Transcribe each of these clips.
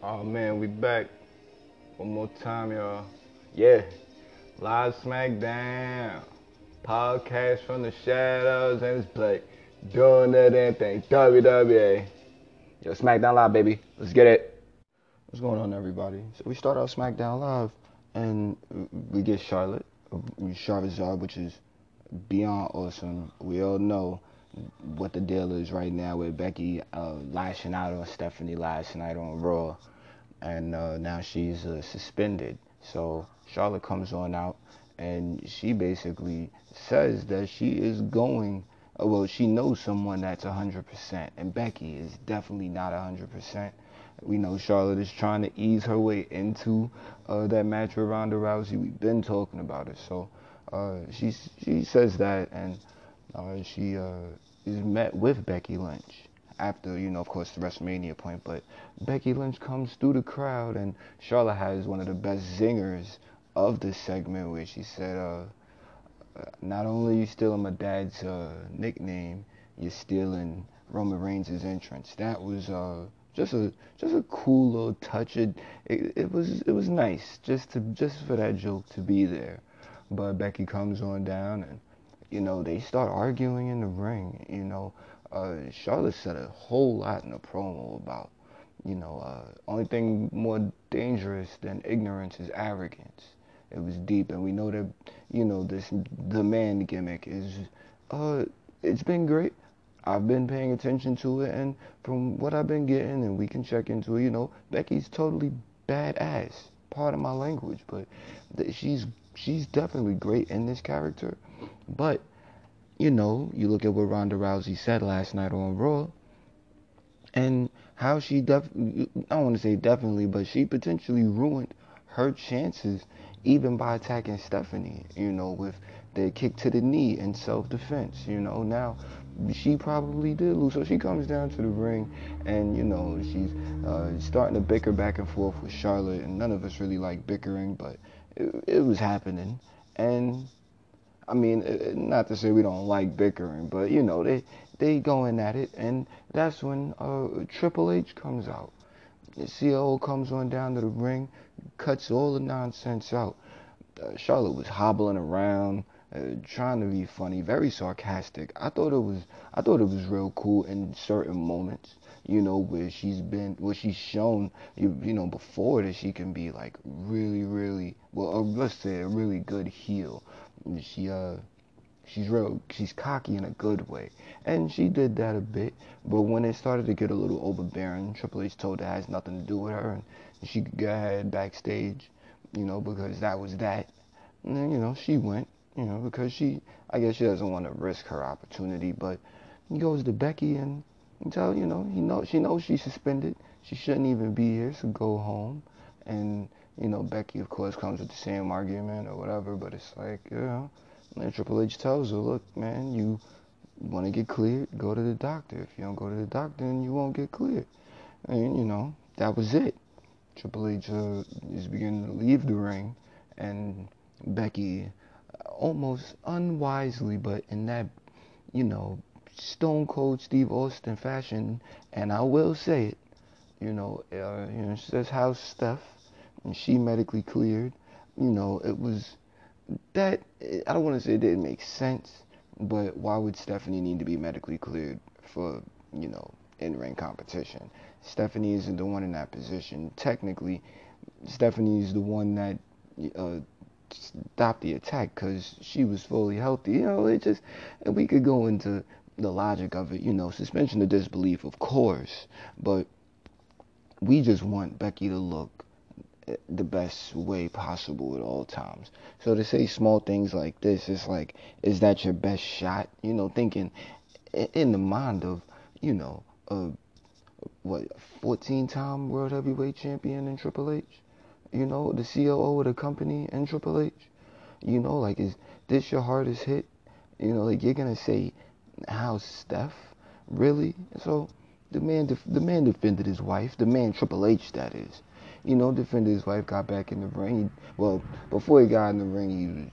Oh man, we back. One more time, y'all. Yeah. Live SmackDown. Podcast from the shadows and it's Blake. Doing that damn thing. WWE. Yo, SmackDown Live, baby. Let's get it. What's going on, everybody? So we start out SmackDown Live, and we get Charlotte, uh, Charizard, which is beyond awesome. We all know what the deal is right now with Becky uh, lashing out on Stephanie last night on Raw, and uh, now she's uh, suspended. So Charlotte comes on out, and she basically says that she is going. uh, Well, she knows someone that's 100%, and Becky is definitely not 100%. We know Charlotte is trying to ease her way into uh, that match with Ronda Rousey. We've been talking about it, so uh, she she says that, and she is met with Becky Lynch after, you know, of course, the WrestleMania point. But Becky Lynch comes through the crowd, and Charlotte has one of the best zingers of the segment where she said, uh, not only are you stealing my dad's uh, nickname, you're stealing Roman Reigns' entrance. That was uh, just a just a cool little touch. It, it it was it was nice just to just for that joke to be there. But Becky comes on down and you know they start arguing in the ring. You know, uh, Charlotte said a whole lot in the promo about you know uh, only thing more dangerous than ignorance is arrogance. It was deep, and we know that you know this the man gimmick is uh it's been great. I've been paying attention to it, and from what I've been getting, and we can check into it, you know, Becky's totally badass. Part of my language, but th- she's she's definitely great in this character. But you know, you look at what Ronda Rousey said last night on Raw, and how she def I don't want to say definitely, but she potentially ruined her chances even by attacking Stephanie. You know, with the kick to the knee and self-defense. You know, now she probably did lose. So she comes down to the ring, and you know she's uh, starting to bicker back and forth with Charlotte, and none of us really like bickering, but it, it was happening. And I mean, uh, not to say we don't like bickering, but you know they they going at it, and that's when uh, Triple H comes out. The COO comes on down to the ring, cuts all the nonsense out. Uh, Charlotte was hobbling around uh, trying to be funny, very sarcastic. I thought it was I thought it was real cool in certain moments, you know, where she's been where she's shown you you know before that she can be like really really well uh, let's say a really good heel. She uh she's real she's cocky in a good way and she did that a bit but when it started to get a little overbearing triple h told her it has nothing to do with her and she could go ahead backstage you know because that was that and then you know she went you know, because she, I guess she doesn't want to risk her opportunity. But he goes to Becky and, and tell you know, he know she knows she's suspended. She shouldn't even be here, so go home. And you know, Becky of course comes with the same argument or whatever. But it's like you know, Triple H tells her, look, man, you want to get cleared, go to the doctor. If you don't go to the doctor, then you won't get cleared. And you know, that was it. Triple H uh, is beginning to leave the ring, and Becky almost unwisely, but in that, you know, stone cold Steve Austin fashion, and I will say it, you know, uh, you know, she says how's Steph, and she medically cleared. You know, it was that I don't want to say it didn't make sense, but why would Stephanie need to be medically cleared for you know in-ring competition? Stephanie isn't the one in that position. Technically, Stephanie is the one that. Uh, stop the attack because she was fully healthy. You know, it just, and we could go into the logic of it, you know, suspension of disbelief, of course, but we just want Becky to look the best way possible at all times. So to say small things like this, it's like, is that your best shot? You know, thinking in the mind of, you know, a what 14 time world heavyweight champion in Triple H you know, the COO of the company in Triple H. You know, like, is this your hardest hit? You know, like, you're going to say, how Steph? Really? So, the man, def- the man defended his wife. The man, Triple H, that is. You know, defended his wife, got back in the ring. Well, before he got in the ring,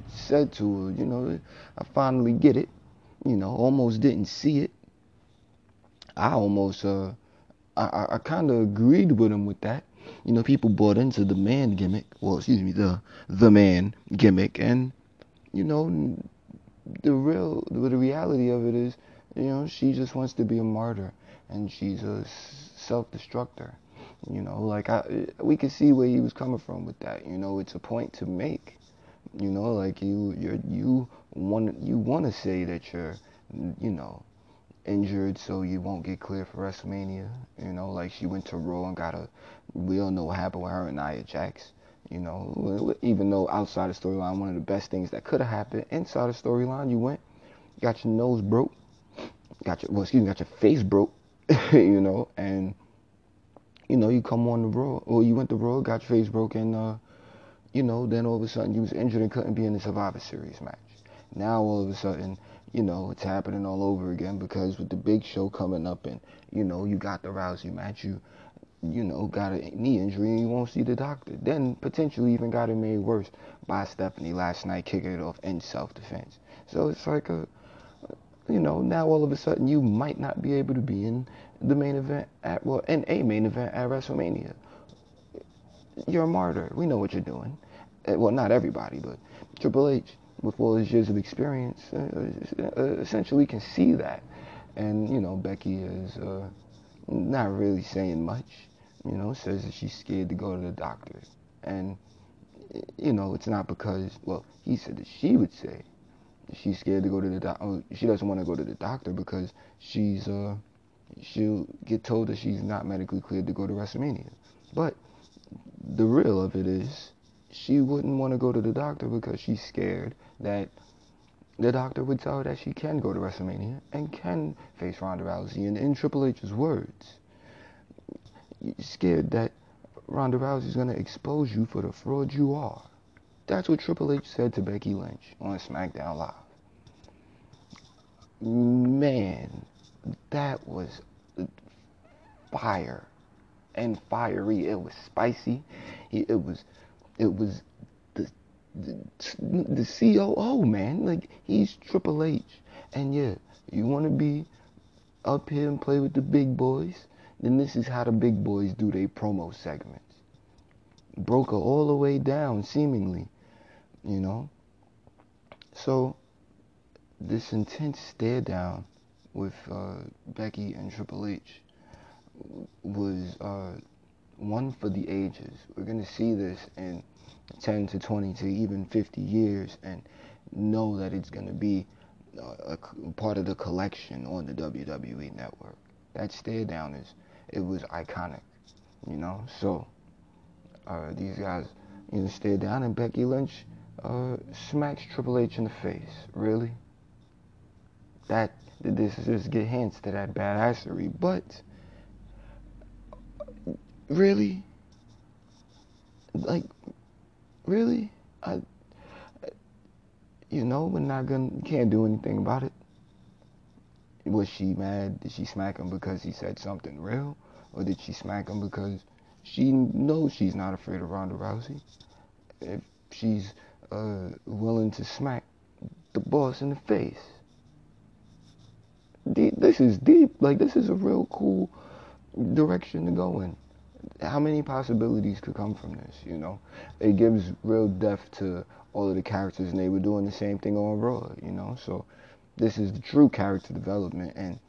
he said to her, you know, I finally get it. You know, almost didn't see it. I almost, uh, I, I, I kind of agreed with him with that you know, people bought into the man gimmick. Well, excuse me, the the man gimmick, and you know, the real, the reality of it is, you know, she just wants to be a martyr, and she's a self-destructor. You know, like I, we could see where he was coming from with that. You know, it's a point to make. You know, like you, you you want you want to say that you're, you know, injured so you won't get cleared for WrestleMania. You know, like she went to Raw and got a. We all know what happened with her and Nia Jax. You know, even though outside the storyline, one of the best things that could have happened inside the storyline, you went, got your nose broke, got your well, excuse me, got your face broke. you know, and you know, you come on the road or you went the road, got your face broken, uh, you know, then all of a sudden you was injured and couldn't be in the Survivor Series match. Now all of a sudden you know, it's happening all over again because with the big show coming up and, you know, you got the Rousey match, you, you know, got a knee injury and you won't see the doctor. Then potentially even got it made worse by Stephanie last night kicking it off in self-defense. So it's like a, you know, now all of a sudden you might not be able to be in the main event at, well, in a main event at WrestleMania. You're a martyr. We know what you're doing. Eh, well, not everybody, but Triple H with all his years of experience, uh, uh, essentially can see that. And, you know, Becky is uh, not really saying much, you know, says that she's scared to go to the doctor. And, you know, it's not because, well, he said that she would say she's scared to go to the doctor. Oh, she doesn't want to go to the doctor because she's, uh, she'll get told that she's not medically cleared to go to WrestleMania. But the real of it is, she wouldn't want to go to the doctor because she's scared that the doctor would tell her that she can go to WrestleMania and can face Ronda Rousey. And in Triple H's words, scared that Ronda Rousey's going to expose you for the fraud you are. That's what Triple H said to Becky Lynch on SmackDown Live. Man, that was fire and fiery. It was spicy. It was, it was the, the the COO, man. Like, he's Triple H. And yeah, you want to be up here and play with the big boys, then this is how the big boys do their promo segments. Broke all the way down, seemingly, you know. So, this intense stare down with uh, Becky and Triple H was uh, one for the ages. We're going to see this in 10 to 20 to even 50 years and know that it's going to be a, a part of the collection on the WWE network. That stare down is, it was iconic, you know? So, uh, these guys, you know, stare down and Becky Lynch uh, smacks Triple H in the face. Really? That, this just get hints to that badassery, but really? Like, really? I, you know, we're not gonna, can't do anything about it. Was she mad? Did she smack him because he said something real? Or did she smack him because she knows she's not afraid of Ronda Rousey? If she's uh, willing to smack the boss in the face. This is deep. Like, this is a real cool direction to go in how many possibilities could come from this, you know? It gives real depth to all of the characters, and they were doing the same thing on Raw, you know? So this is the true character development, and,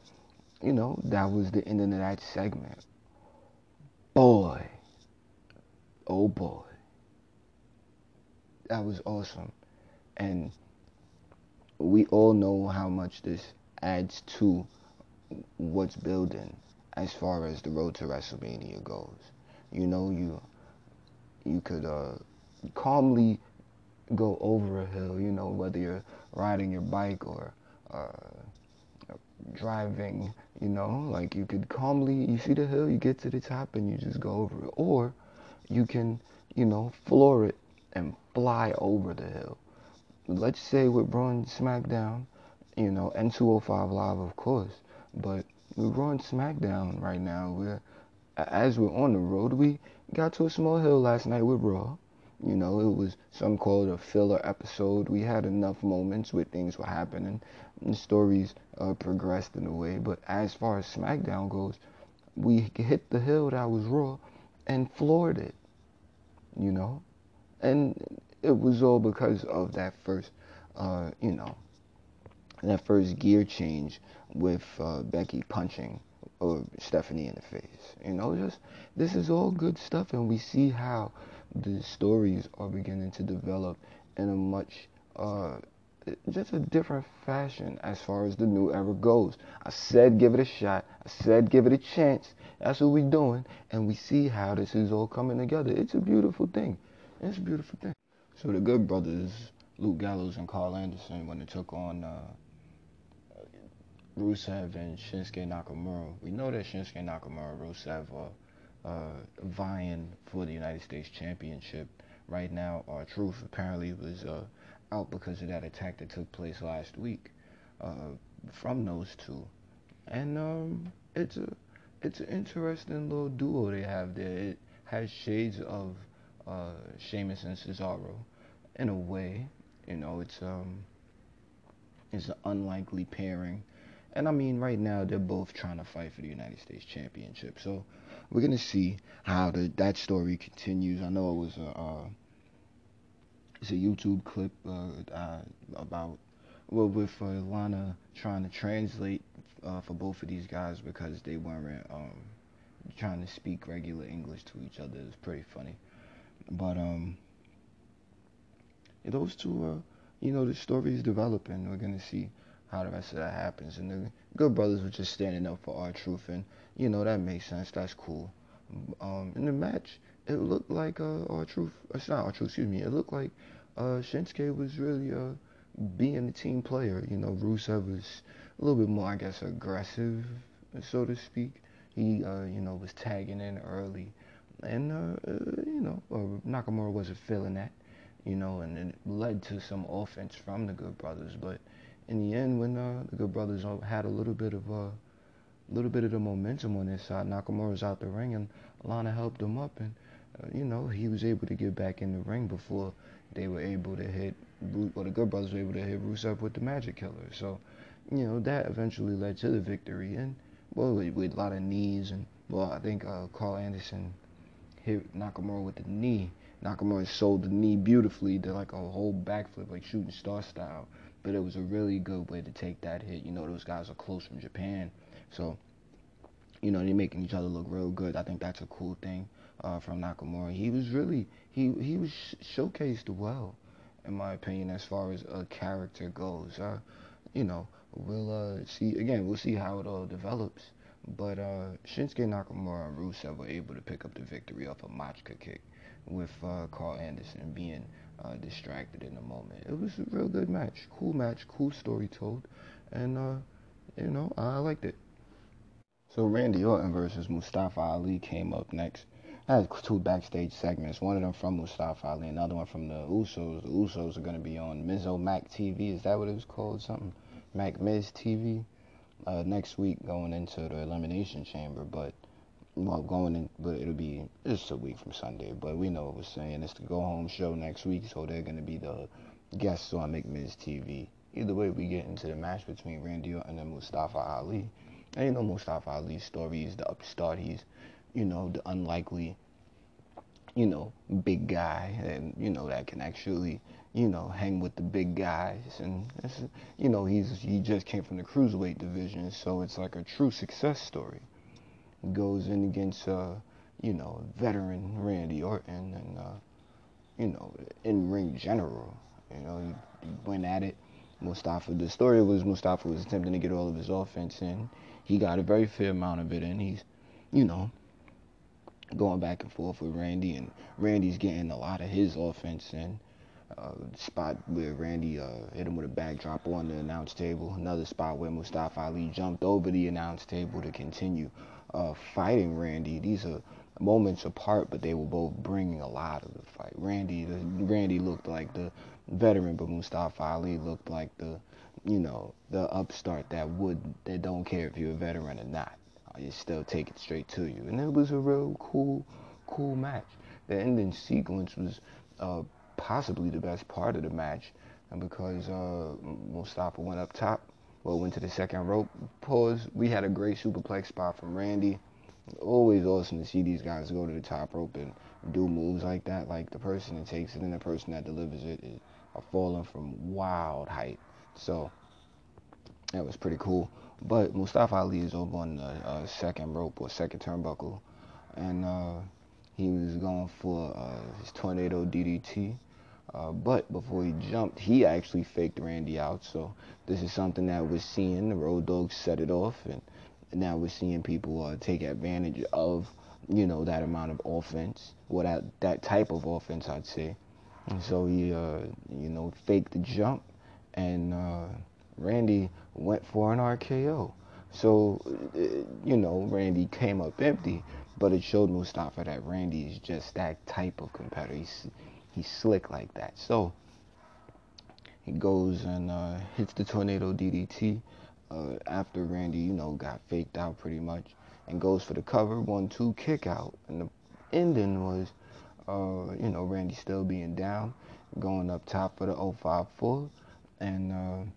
you know, that was the end of that segment. Boy. Oh, boy. That was awesome. And we all know how much this adds to what's building as far as the road to WrestleMania goes. You know, you you could uh, calmly go over a hill. You know, whether you're riding your bike or uh, driving. You know, like you could calmly. You see the hill, you get to the top, and you just go over it. Or you can, you know, floor it and fly over the hill. Let's say we're on SmackDown, you know, N205 Live, of course, but we're on SmackDown right now. We're as we're on the road, we got to a small hill last night with Raw. You know, it was some called a filler episode. We had enough moments where things were happening and stories uh, progressed in a way. But as far as SmackDown goes, we hit the hill that was Raw, and floored it, you know, and it was all because of that first, uh, you know, that first gear change with uh, Becky punching or Stephanie in the face. You know, just this is all good stuff, and we see how the stories are beginning to develop in a much uh, just a different fashion as far as the new era goes. I said give it a shot. I said give it a chance. That's what we're doing, and we see how this is all coming together. It's a beautiful thing. It's a beautiful thing. So the Good Brothers, Luke Gallows and Karl Anderson, when they took on uh, Rusev and Shinsuke Nakamura, we know that Shinsuke Nakamura Rusev are uh, vying for the United States Championship right now. R-Truth apparently was uh, out because of that attack that took place last week uh, from those two, and um, it's a it's an interesting little duo they have there. It has shades of uh, Sheamus and Cesaro in a way. You know, it's um it's an unlikely pairing. And I mean, right now they're both trying to fight for the United States Championship. So we're gonna see how the that story continues. I know it was a uh, it's a YouTube clip uh, uh, about well with uh, Lana trying to translate uh, for both of these guys because they weren't um, trying to speak regular English to each other. It's pretty funny, but um, those two, uh, you know, the story is developing. We're gonna see how the rest of that happens. And the Good Brothers were just standing up for R-Truth, and you know that makes sense. That's cool. Um, in the match, it looked like uh, R-Truth. It's not R-Truth. Excuse me. It looked like uh, Shinsuke was really uh, being a team player. You know, Rusev was a little bit more, I guess, aggressive, so to speak. He, uh, you know, was tagging in early, and uh, uh, you know, uh, Nakamura wasn't feeling that. You know, and it led to some offense from the Good Brothers, but in the end, when uh, the Good Brothers had a little bit of a uh, little bit of the momentum on their side, Nakamura was out the ring, and Lana helped him up, and uh, you know he was able to get back in the ring before they were able to hit, or the Good Brothers were able to hit Rusev with the Magic Killer. So, you know that eventually led to the victory, and well, with, with a lot of knees, and well, I think uh, Karl Anderson hit Nakamura with the knee. Nakamura sold the knee beautifully, did like a whole backflip, like shooting star style but it was a really good way to take that hit. You know, those guys are close from Japan, so you know they're making each other look real good. I think that's a cool thing uh, from Nakamura. He was really he he was showcased well, in my opinion, as far as a character goes. Uh, you know, we'll uh, see again. We'll see how it all develops. But uh, Shinsuke Nakamura and Rusev were able to pick up the victory off a Machka kick, with uh, Karl Anderson being uh, distracted in the moment. It was a real good match, cool match, cool story told, and uh, you know I liked it. So Randy Orton versus Mustafa Ali came up next. I had two backstage segments. One of them from Mustafa Ali, another one from the Usos. The Usos are going to be on Mizzo Mac TV. Is that what it was called? Something Mac Miz TV. Uh, next week, going into the Elimination Chamber, but well, going in, but it'll be just a week from Sunday. But we know what we're saying. It's the go home show next week, so they're gonna be the guests on McMiz TV. Either way, we get into the match between Randy Orton and Mustafa Ali. And you know Mustafa Ali's story. He's the upstart. He's, you know, the unlikely, you know, big guy, and you know that can actually, you know, hang with the big guys. And you know, he's he just came from the cruiserweight division, so it's like a true success story goes in against, uh, you know, veteran Randy Orton and, uh, you know, in ring general. You know, he, he went at it. Mustafa, the story was Mustafa was attempting to get all of his offense in. He got a very fair amount of it and He's, you know, going back and forth with Randy, and Randy's getting a lot of his offense in. Uh, spot where Randy uh, hit him with a backdrop on the announce table. Another spot where Mustafa Ali jumped over the announce table to continue uh, fighting Randy. These are moments apart, but they were both bringing a lot of the fight. Randy, the, Randy looked like the veteran, but Mustafa Ali looked like the, you know, the upstart that would that don't care if you're a veteran or not. You still take it straight to you, and it was a real cool, cool match. The ending sequence was uh, possibly the best part of the match, and because uh, Mustafa went up top well, went to the second rope. Pause. We had a great superplex spot from Randy. Always awesome to see these guys go to the top rope and do moves like that. Like the person that takes it and the person that delivers it is, are falling from wild height. So that was pretty cool. But Mustafa Ali is over on the uh, second rope or second turnbuckle, and uh, he was going for uh, his tornado DDT. Uh, but before he jumped, he actually faked Randy out. So this is something that we're seeing. The Road Dogs set it off, and now we're seeing people uh, take advantage of, you know, that amount of offense, what that that type of offense, I'd say. So he, uh, you know, faked the jump, and uh, Randy went for an RKO. So, uh, you know, Randy came up empty, but it showed Mustafa that Randy is just that type of competitor. He's, he's slick like that. So, he goes and uh, hits the tornado DDT uh, after Randy, you know, got faked out pretty much, and goes for the cover, one, two, kick out. And the ending was, uh, you know, Randy still being down, going up top for the 054, and uh,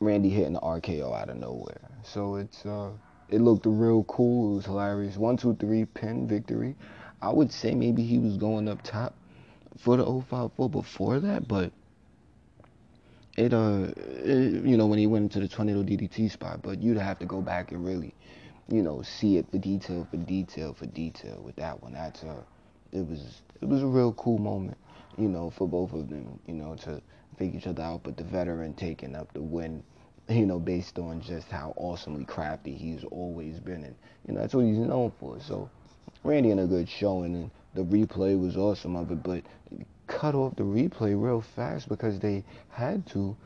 Randy hitting the RKO out of nowhere. So it's uh, it looked real cool. It was hilarious. One, two, three, pin victory. I would say maybe he was going up top for the 054 before that, but it uh, it, you know, when he went into the tornado DDT spot, but you'd have to go back and really, you know, see it for detail, for detail, for detail with that one. That's uh, it was it was a real cool moment, you know, for both of them, you know, to figure each other out, but the veteran taking up the win, you know, based on just how awesomely crafty he's always been, and you know, that's what he's known for. So, Randy in a good showing, and the replay was awesome of it, but cut off the replay real fast because they had to.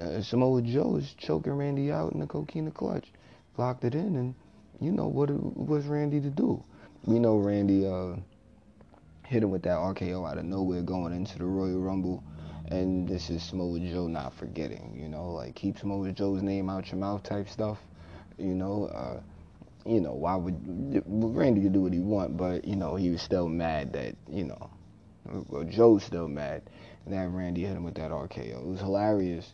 Uh, Samoa Joe is choking Randy out in the coquina clutch, blocked it in, and you know what was Randy to do? We know Randy uh, hit him with that RKO out of nowhere going into the Royal Rumble, and this is Samoa Joe not forgetting, you know, like keep Samoa Joe's name out your mouth type stuff, you know. Uh, you know, why would Randy could do what he want, but you know he was still mad that you know well, Joe's still mad and that Randy hit him with that RKO. It was hilarious.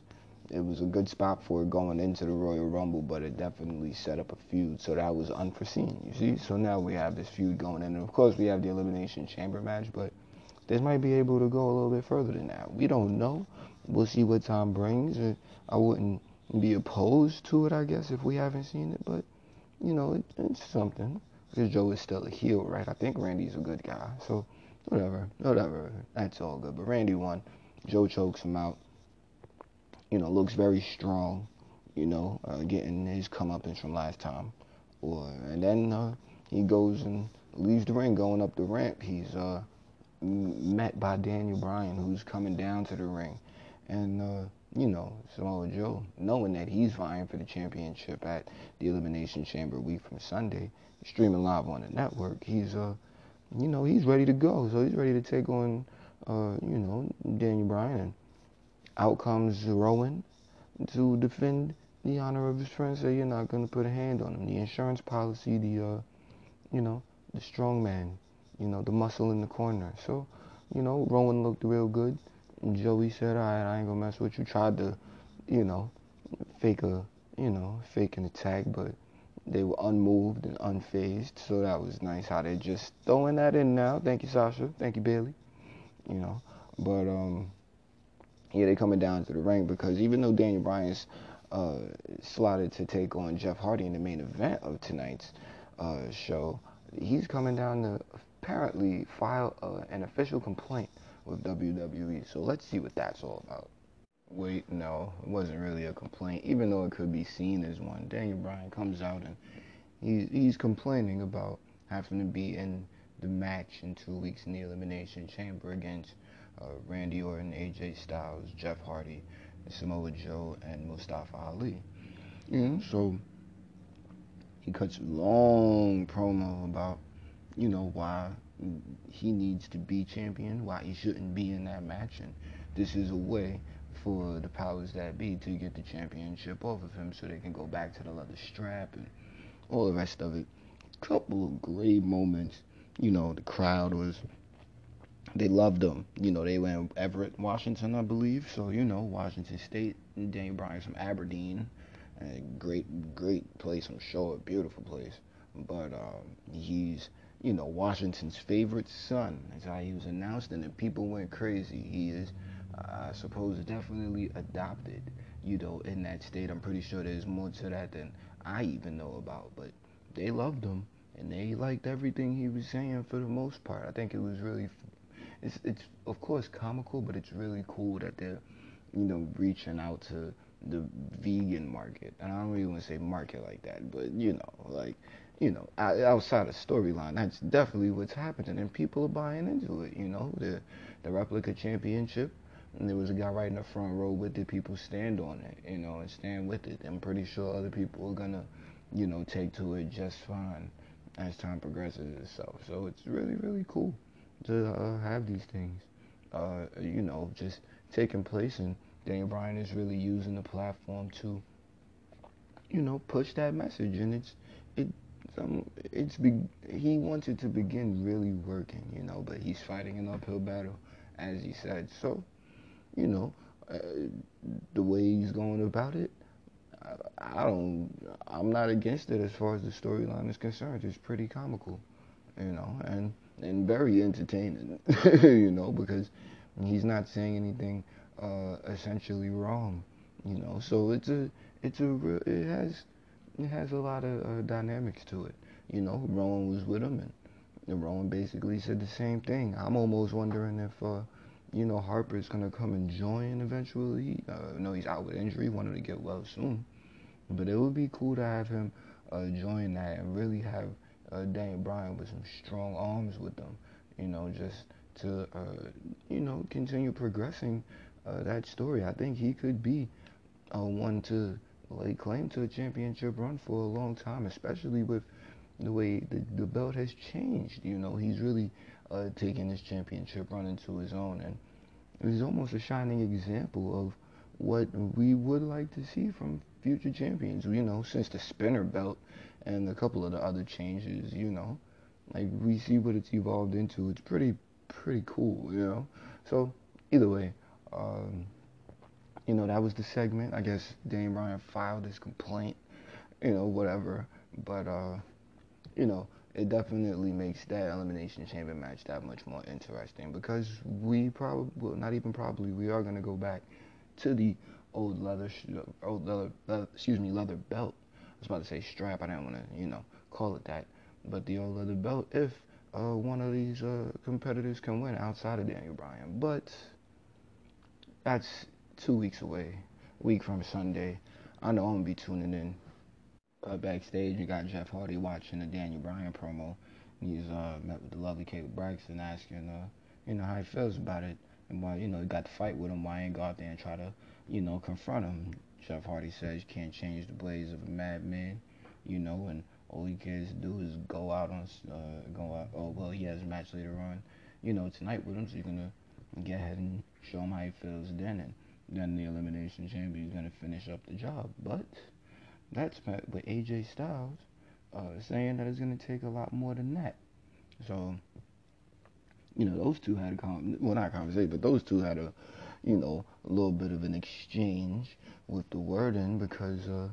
It was a good spot for it going into the Royal Rumble, but it definitely set up a feud, so that was unforeseen, you see? So now we have this feud going in. And of course, we have the Elimination Chamber match, but this might be able to go a little bit further than that. We don't know. We'll see what time brings. I wouldn't be opposed to it, I guess, if we haven't seen it, but, you know, it, it's something. Because Joe is still a heel, right? I think Randy's a good guy, so whatever, whatever. That's all good. But Randy won. Joe chokes him out. You know, looks very strong. You know, uh, getting his comeuppance from last time. Or and then uh, he goes and leaves the ring, going up the ramp. He's uh, met by Daniel Bryan, who's coming down to the ring, and uh, you know, Samoa Joe, knowing that he's vying for the championship at the Elimination Chamber week from Sunday, streaming live on the network, he's uh you know, he's ready to go. So he's ready to take on, uh, you know, Daniel Bryan. And out comes Rowan to defend the honor of his friend. Say you're not going to put a hand on him. The insurance policy, the, uh, you know, the strong man, you know, the muscle in the corner. So, you know, Rowan looked real good. And Joey said, all right, I ain't going to mess with you. Tried to, you know, fake a, you know, fake an attack, but they were unmoved and unfazed, so that was nice how they just throwing that in now. Thank you, Sasha. Thank you, Bayley. You know, but um, yeah, they coming down to the ring because even though Daniel Bryan's uh, slotted to take on Jeff Hardy in the main event of tonight's uh, show, he's coming down to apparently file uh, an official complaint with WWE. So let's see what that's all about. Wait, no, it wasn't really a complaint, even though it could be seen as one. Daniel Bryan comes out and he's, he's complaining about having to be in the match in two weeks in the Elimination Chamber against uh, Randy Orton, AJ Styles, Jeff Hardy, Samoa Joe, and Mustafa Ali. You so he cuts a long promo about, you know, why he needs to be champion, why he shouldn't be in that match, and this is a way for the powers that be to get the championship off of him so they can go back to the leather strap and all the rest of it. Couple of great moments. You know, the crowd was they loved him. You know, they went Everett, Washington, I believe. So, you know, Washington State, Daniel Bryan from Aberdeen. A great, great place, I'm sure. A beautiful place. but um, he's you know Washington's favorite son. That's how he was announced, and the people went crazy. He is, I suppose, definitely adopted. You know, in that state, I'm pretty sure there's more to that than I even know about, but they loved him and they liked everything he was saying for the most part. I think it was really, it's it's of course comical, but it's really cool that they're, you know, reaching out to the vegan market. And I don't really want to say market like that, but you know, like, you know, outside of storyline, that's definitely what's happening, and people are buying into it. You know, the the replica championship. And there was a guy right in the front row with it. People stand on it, you know, and stand with it. I'm pretty sure other people are gonna, you know, take to it just fine as time progresses itself. So it's really, really cool to uh, have these things, uh, you know, just taking place and Daniel Bryan is really using the platform to, you know, push that message, and it's it um, it's be, he wanted to begin really working, you know, but he's fighting an uphill battle, as he said. So, you know, uh, the way he's going about it, I, I don't, I'm not against it as far as the storyline is concerned. It's pretty comical, you know, and and very entertaining, you know, because he's not saying anything uh, essentially wrong, you know. So it's a it's a it has it has a lot of uh, dynamics to it, you know. Rowan was with him, and Rowan basically said the same thing. I'm almost wondering if. Uh, you know, Harper's gonna come and join eventually. Uh, no, he's out with injury, wanted to get well soon. But it would be cool to have him uh, join that and really have uh, Daniel Bryan with some strong arms with them, you know, just to, uh, you know, continue progressing uh, that story. I think he could be uh, one to lay claim to a championship run for a long time, especially with the way the, the belt has changed. You know, he's really uh, taken this championship run into his own, and he's almost a shining example of what we would like to see from future champions. You know, since the spinner belt and a couple of the other changes, you know, like we see what it's evolved into. It's pretty pretty cool, you know. So either way, um, you know, that was the segment. I guess Dane Bryan filed his complaint, you know, whatever. But, uh, you know, it definitely makes that Elimination Chamber match that much more interesting because we probably, well, not even probably, we are going to go back to the old leather, old leather, leather, excuse me, leather belt. I was about to say strap. I didn't want to, you know, call it that. But the old leather belt, if uh, one of these uh, competitors can win outside of Daniel Bryan. But that's two weeks away, week from Sunday. I know I'm gonna be tuning in. Uh, backstage, you got Jeff Hardy watching the Daniel Bryan promo. He's uh, met with the lovely Kate Braxton, asking, uh, you know, how he feels about it, and why, you know, he got to fight with him. Why ain't go out there and try to, you know, confront him? Jeff Hardy says you can't change the blades of a madman, you know, and all he cares to do is go out on, uh, go out. Oh well, he has a match later on, you know, tonight with him, so you're gonna get ahead and show him how he feels then, and then the elimination champion is to finish up the job. But that's met with AJ Styles uh, saying that it's going to take a lot more than that. So, you know, those two had a con- well, not a conversation, but those two had a, you know, a little bit of an exchange with the wording because, uh,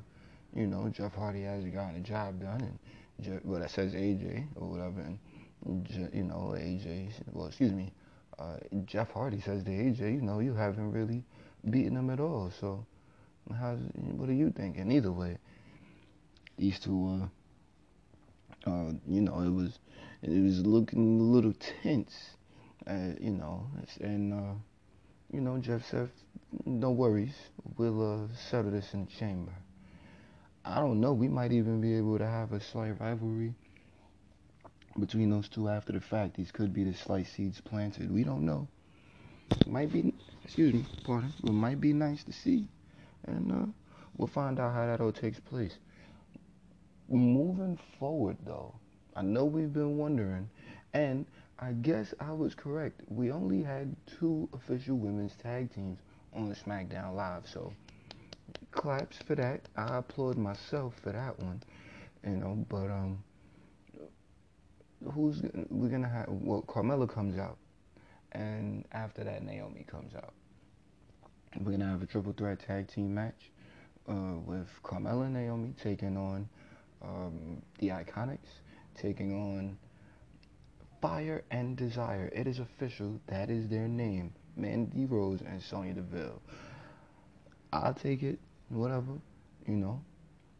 you know, Jeff Hardy hasn't gotten the job done, and Jeff, well, that says AJ or whatever, and you know, AJ, well, excuse me, uh, Jeff Hardy says to AJ, you know, you haven't really beaten him at all. So, how's what are you thinking? Either way, these two, uh, uh, you know, it was it was looking a little tense, uh, you know, and uh, you know, Jeff said, no worries, we'll uh, settle this in the chamber. I don't know. We might even be able to have a slight rivalry between those two after the fact. These could be the slight seeds planted. We don't know. It Might be, excuse me, pardon. It might be nice to see, and uh, we'll find out how that all takes place. Moving forward, though, I know we've been wondering, and I guess I was correct. We only had two official women's tag teams on SmackDown Live, so claps for that. I applaud myself for that one, you know. But um, who's we're gonna have? Well, Carmella comes out, and after that, Naomi comes out. We're gonna have a triple threat tag team match uh, with Carmella and Naomi taking on um, the Iconics taking on Fire and Desire. It is official. That is their name. Mandy Rose and Sonya Deville. I'll take it. Whatever. You know.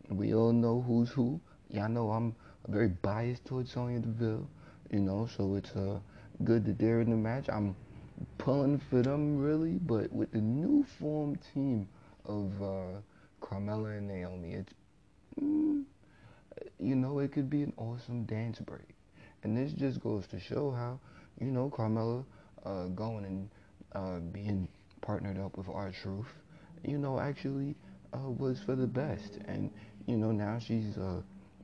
We all know who's who. Y'all know I'm very biased towards Sonya Deville. You know, so it's uh, good that they're in the match. I'm pulling for them really, but with the new formed team of uh, Carmella and Naomi, it's mm, you know it could be an awesome dance break. And this just goes to show how you know Carmella uh, going and uh, being partnered up with R-Truth, you know actually uh, was for the best. And you know now she's uh,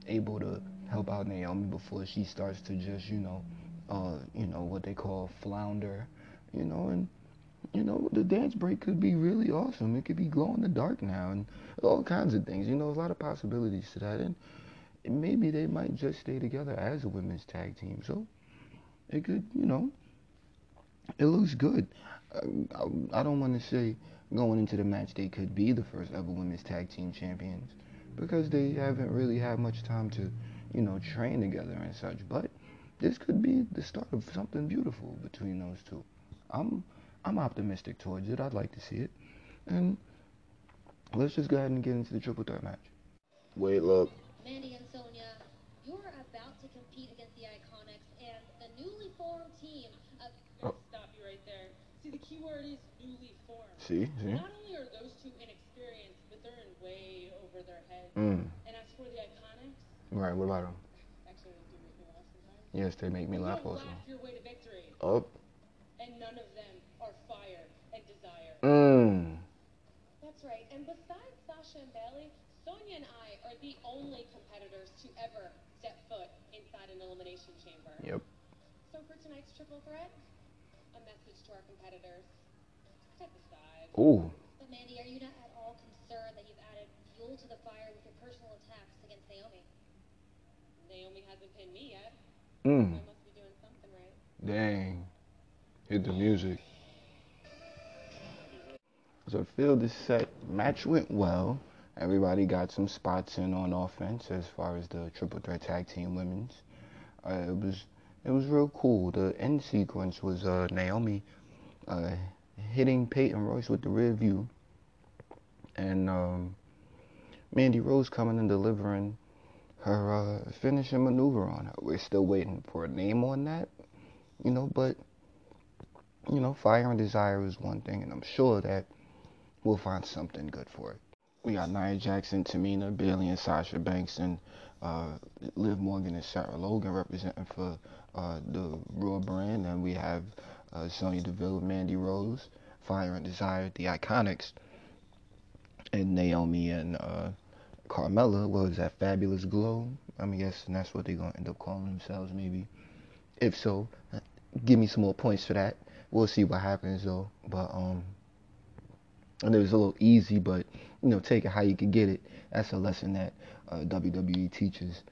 able to help out Naomi before she starts to just you know uh, you know what they call flounder you know, and you know, the dance break could be really awesome. It could be glow in the dark now and all kinds of things. You know, there's a lot of possibilities to that. And maybe they might just stay together as a women's tag team. So it could, you know, it looks good. I, I don't want to say going into the match they could be the first ever women's tag team champions because they haven't really had much time to, you know, train together and such. But this could be the start of something beautiful between those two. I'm I'm optimistic towards it. I'd like to see it. And let's just go ahead and get into the triple threat match. Wait, look. Mandy and Sonya, you're about to compete against the Iconics and the newly formed team of. Oh. Stop you right there. See, the key word is newly formed. See, see. Not only are those two inexperienced, but they're in way over their heads. Mm. And as for the Iconics, Right. What about them? actually, they do make me laugh sometimes. Yes, they make me You laugh don't also. laugh your way to victory, Up. and none of them are fire and desire. Mm. That's right. And besides Sasha and Bayley, Sonya and I are the only competitors to ever step foot inside an elimination chamber. Yep. So for tonight's triple threat, a message to our competitors: step aside. Ooh. But Mandy, are you not at all concerned that you've added fuel to the fire with your personal attacks against Naomi? Naomi hasn't pinned me yet. Mm. I must be doing something right. Dang. Hit the music. So field is set. Match went well. Everybody got some spots in on offense as far as the triple threat tag team women's. Uh, it was it was real cool. The end sequence was uh, Naomi uh, hitting Peyton Royce with the rear view, and um, Mandy Rose coming and delivering her uh, finishing maneuver on her. We're still waiting for a name on that, you know, but you know, fire and desire is one thing, and I'm sure that we'll find something good for it. We got Nia Jackson, Tamina, Bayley, and Sasha Banks, and uh, Liv Morgan and Sarah Logan representing for uh, the Raw brand, and we have uh, Sonya Deville, Mandy Rose, Fire and Desire, the Iconics, and Naomi and uh, Carmella. What was that? Fabulous Glow. I'm guessing that's what they're gonna end up calling themselves, maybe. If so, uh, give me some more points for that. We'll see what happens though. But um, and it was a little easy, but you know, take it how you can get it. That's a lesson that uh, WWE teaches.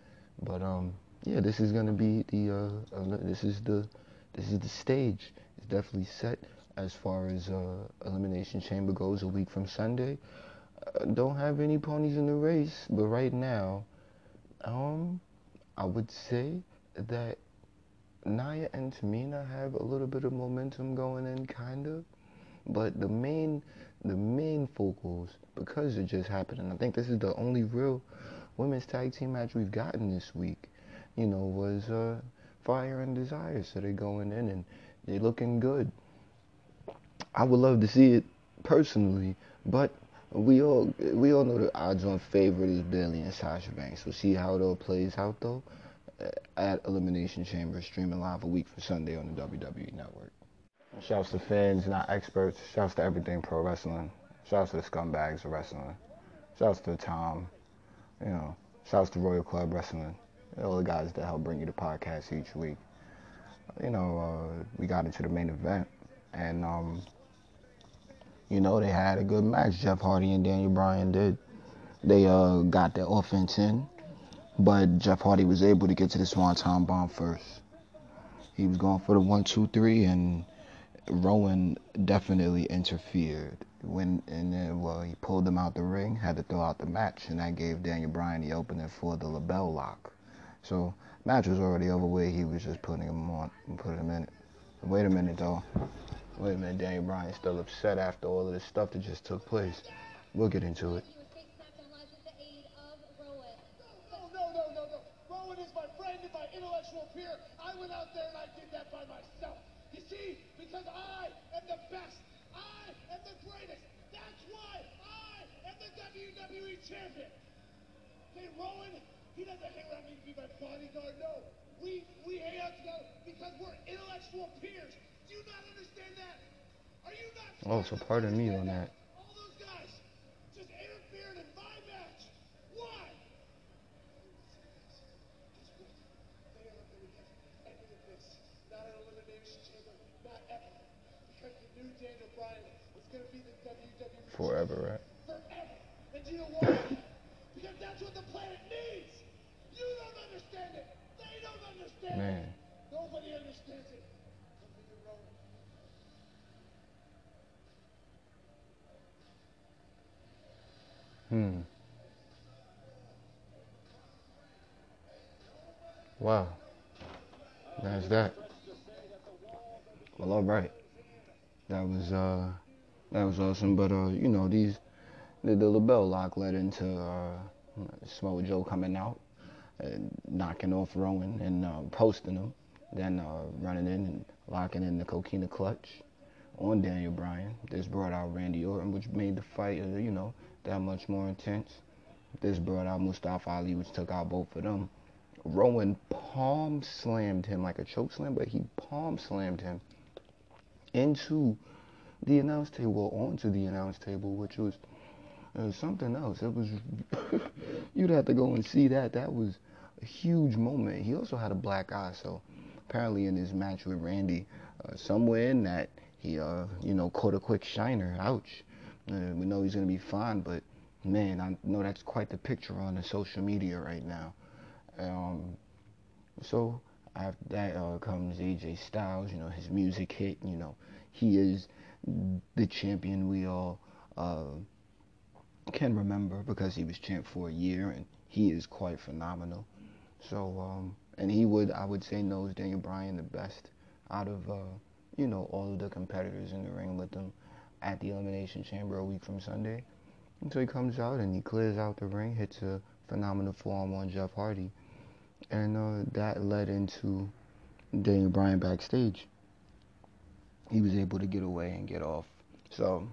But um, yeah, this is gonna be the uh, this is the this is the stage. It's definitely set as far as uh, elimination chamber goes. A week from Sunday. Uh, don't have any ponies in the race, but right now, um, I would say that Nia and Tamina have a little bit of momentum going in, kind of. But the main, the main focals, because it just happened, and I think this is the only real women's tag team match we've gotten this week. You know, was uh, Fire and Desire. So they're going in and they're looking good. I would love to see it personally, but we all we all know the odds-on favorite is Bayley and Sasha Banks. We'll see how it all plays out though at Elimination Chamber, streaming live a week from Sunday on the WWE Network. Shouts to fans, not experts. Shouts to everything pro wrestling. Shouts to the scumbags of wrestling. Shouts to Tom. You know, shouts to Royal Club Wrestling. All the guys that help bring you the podcast each week. You know, uh, we got into the main event, and um, you know they had a good match. Jeff Hardy and Daniel Bryan did. They uh, got their offense in, but Jeff Hardy was able to get to the Swanton Bomb first. He was going for the one, two, three, and Rowan definitely interfered when and then well he pulled him out the ring, had to throw out the match, and that gave Daniel Bryan the opening for the LeBell Lock. So match was already over with. He was just putting him on putting him in it. Wait a minute though. Wait a minute, Daniel Bryan's still upset after all of this stuff that just took place. We'll get into it. Oh, my intellectual peer. I went out there and I did that by myself. See, because I am the best. I am the greatest. That's why I am the WWE champion. Hey, Rowan, he doesn't hang around me to be my bodyguard. No, we we hang out together because we're intellectual peers. Do you not understand that? Are you not? Oh, so pardon me on that. All those guys just interfered in my match. Why? They are not going to get any of this. Not an elimination chamber. Not ever. Because the new Daniel Bryan is going to be the WWE Forever, right? forever. And you know why? because that's what the planet needs. You don't understand it. They don't understand Man. it. Nobody understands it. Only you, Rowan. Hmm. Wow. That's that. Well, all right. That was uh, that was awesome. But uh, you know, these the, the LeBell lock led into uh, Samoa Joe coming out and knocking off Rowan and uh, posting him, then uh, running in and locking in the coquina clutch on Daniel Bryan. This brought out Randy Orton, which made the fight, uh, you know, that much more intense. This brought out Mustafa Ali, which took out both of them. Rowan palm slammed him like a choke slam, but he palm slammed him into the announce table, onto the announce table, which was uh, something else. It was you'd have to go and see that. That was a huge moment. He also had a black eye, so apparently in his match with Randy, uh, somewhere in that he uh you know caught a quick shiner. Ouch. Uh, we know he's gonna be fine, but man, I know that's quite the picture on the social media right now. Um, so after that uh, comes AJ Styles. You know his music hit. You know he is the champion we all uh, can remember because he was champ for a year and he is quite phenomenal. So um, and he would I would say knows Daniel Bryan the best out of uh, you know all of the competitors in the ring with him at the Elimination Chamber a week from Sunday. And so he comes out and he clears out the ring, hits a phenomenal forearm on Jeff Hardy, and uh, that led into Daniel Bryan backstage. He was able to get away and get off. So,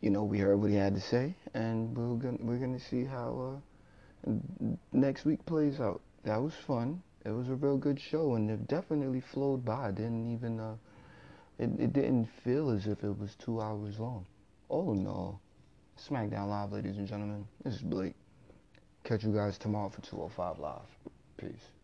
you know, we heard what he had to say, and we're gonna we're gonna see how uh, next week plays out. That was fun. It was a real good show, and it definitely flowed by. It didn't even uh, it, it didn't feel as if it was two hours long. Oh no. SmackDown Live, ladies and gentlemen. This is Blake. Catch you guys tomorrow for 205 Live. Peace.